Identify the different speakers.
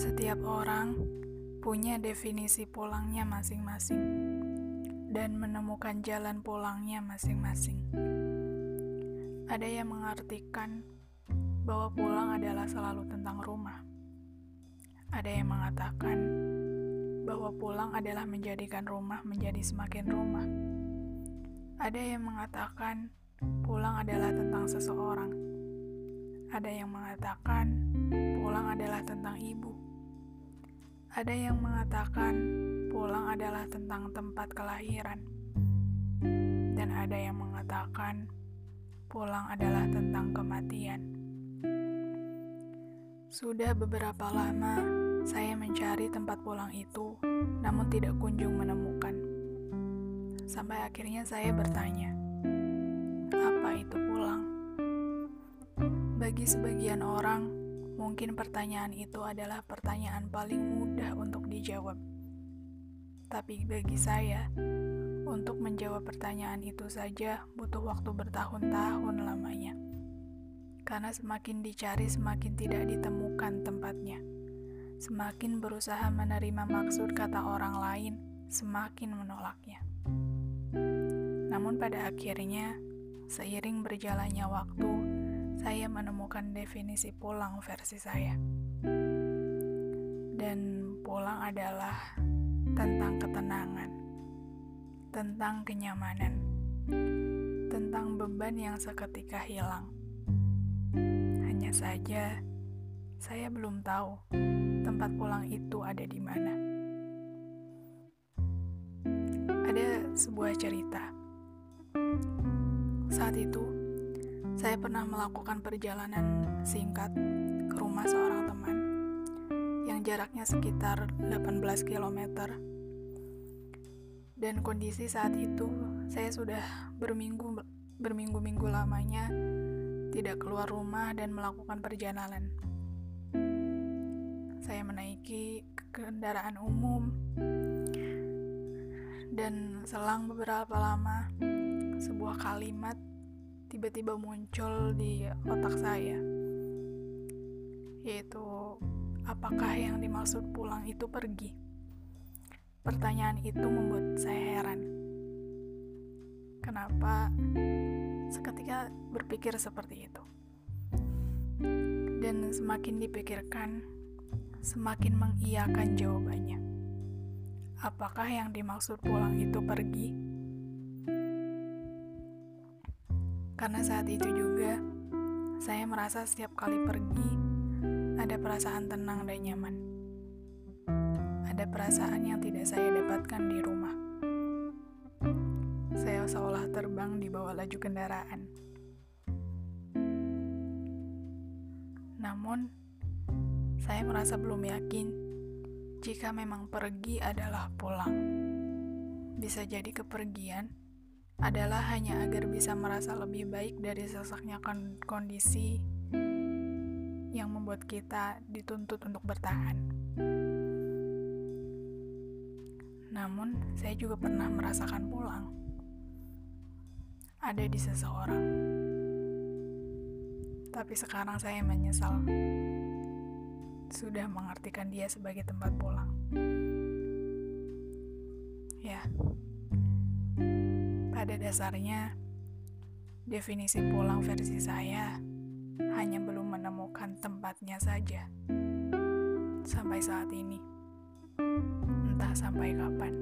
Speaker 1: Setiap orang punya definisi pulangnya masing-masing dan menemukan jalan pulangnya masing-masing. Ada yang mengartikan bahwa pulang adalah selalu tentang rumah. Ada yang mengatakan bahwa pulang adalah menjadikan rumah menjadi semakin rumah. Ada yang mengatakan pulang adalah tentang seseorang. Ada yang mengatakan pulang adalah tentang ibu. Ada yang mengatakan pulang adalah tentang tempat kelahiran, dan ada yang mengatakan pulang adalah tentang kematian. Sudah beberapa lama saya mencari tempat pulang itu, namun tidak kunjung menemukan. Sampai akhirnya saya bertanya, "Apa itu pulang?" Bagi sebagian orang, Mungkin pertanyaan itu adalah pertanyaan paling mudah untuk dijawab. Tapi bagi saya, untuk menjawab pertanyaan itu saja butuh waktu bertahun-tahun lamanya. Karena semakin dicari, semakin tidak ditemukan tempatnya. Semakin berusaha menerima maksud kata orang lain, semakin menolaknya. Namun pada akhirnya, seiring berjalannya waktu, saya menemukan definisi pulang versi saya. Dan pulang adalah tentang ketenangan, tentang kenyamanan, tentang beban yang seketika hilang. Hanya saja, saya belum tahu tempat pulang itu ada di mana. Ada sebuah cerita. Saat itu, saya pernah melakukan perjalanan singkat ke rumah seorang teman yang jaraknya sekitar 18 km. Dan kondisi saat itu saya sudah berminggu berminggu-minggu lamanya tidak keluar rumah dan melakukan perjalanan. Saya menaiki kendaraan umum dan selang beberapa lama sebuah kalimat tiba-tiba muncul di otak saya. Yaitu apakah yang dimaksud pulang itu pergi? Pertanyaan itu membuat saya heran. Kenapa seketika berpikir seperti itu? Dan semakin dipikirkan semakin mengiyakan jawabannya. Apakah yang dimaksud pulang itu pergi Karena saat itu juga, saya merasa setiap kali pergi, ada perasaan tenang dan nyaman. Ada perasaan yang tidak saya dapatkan di rumah. Saya seolah terbang di bawah laju kendaraan. Namun, saya merasa belum yakin jika memang pergi adalah pulang. Bisa jadi kepergian adalah hanya agar bisa merasa lebih baik dari sesaknya kondisi yang membuat kita dituntut untuk bertahan. Namun, saya juga pernah merasakan pulang. Ada di seseorang. Tapi sekarang saya menyesal sudah mengartikan dia sebagai tempat pulang. Ya. Pada dasarnya, definisi pulang versi saya hanya belum menemukan tempatnya saja. Sampai saat ini, entah sampai kapan.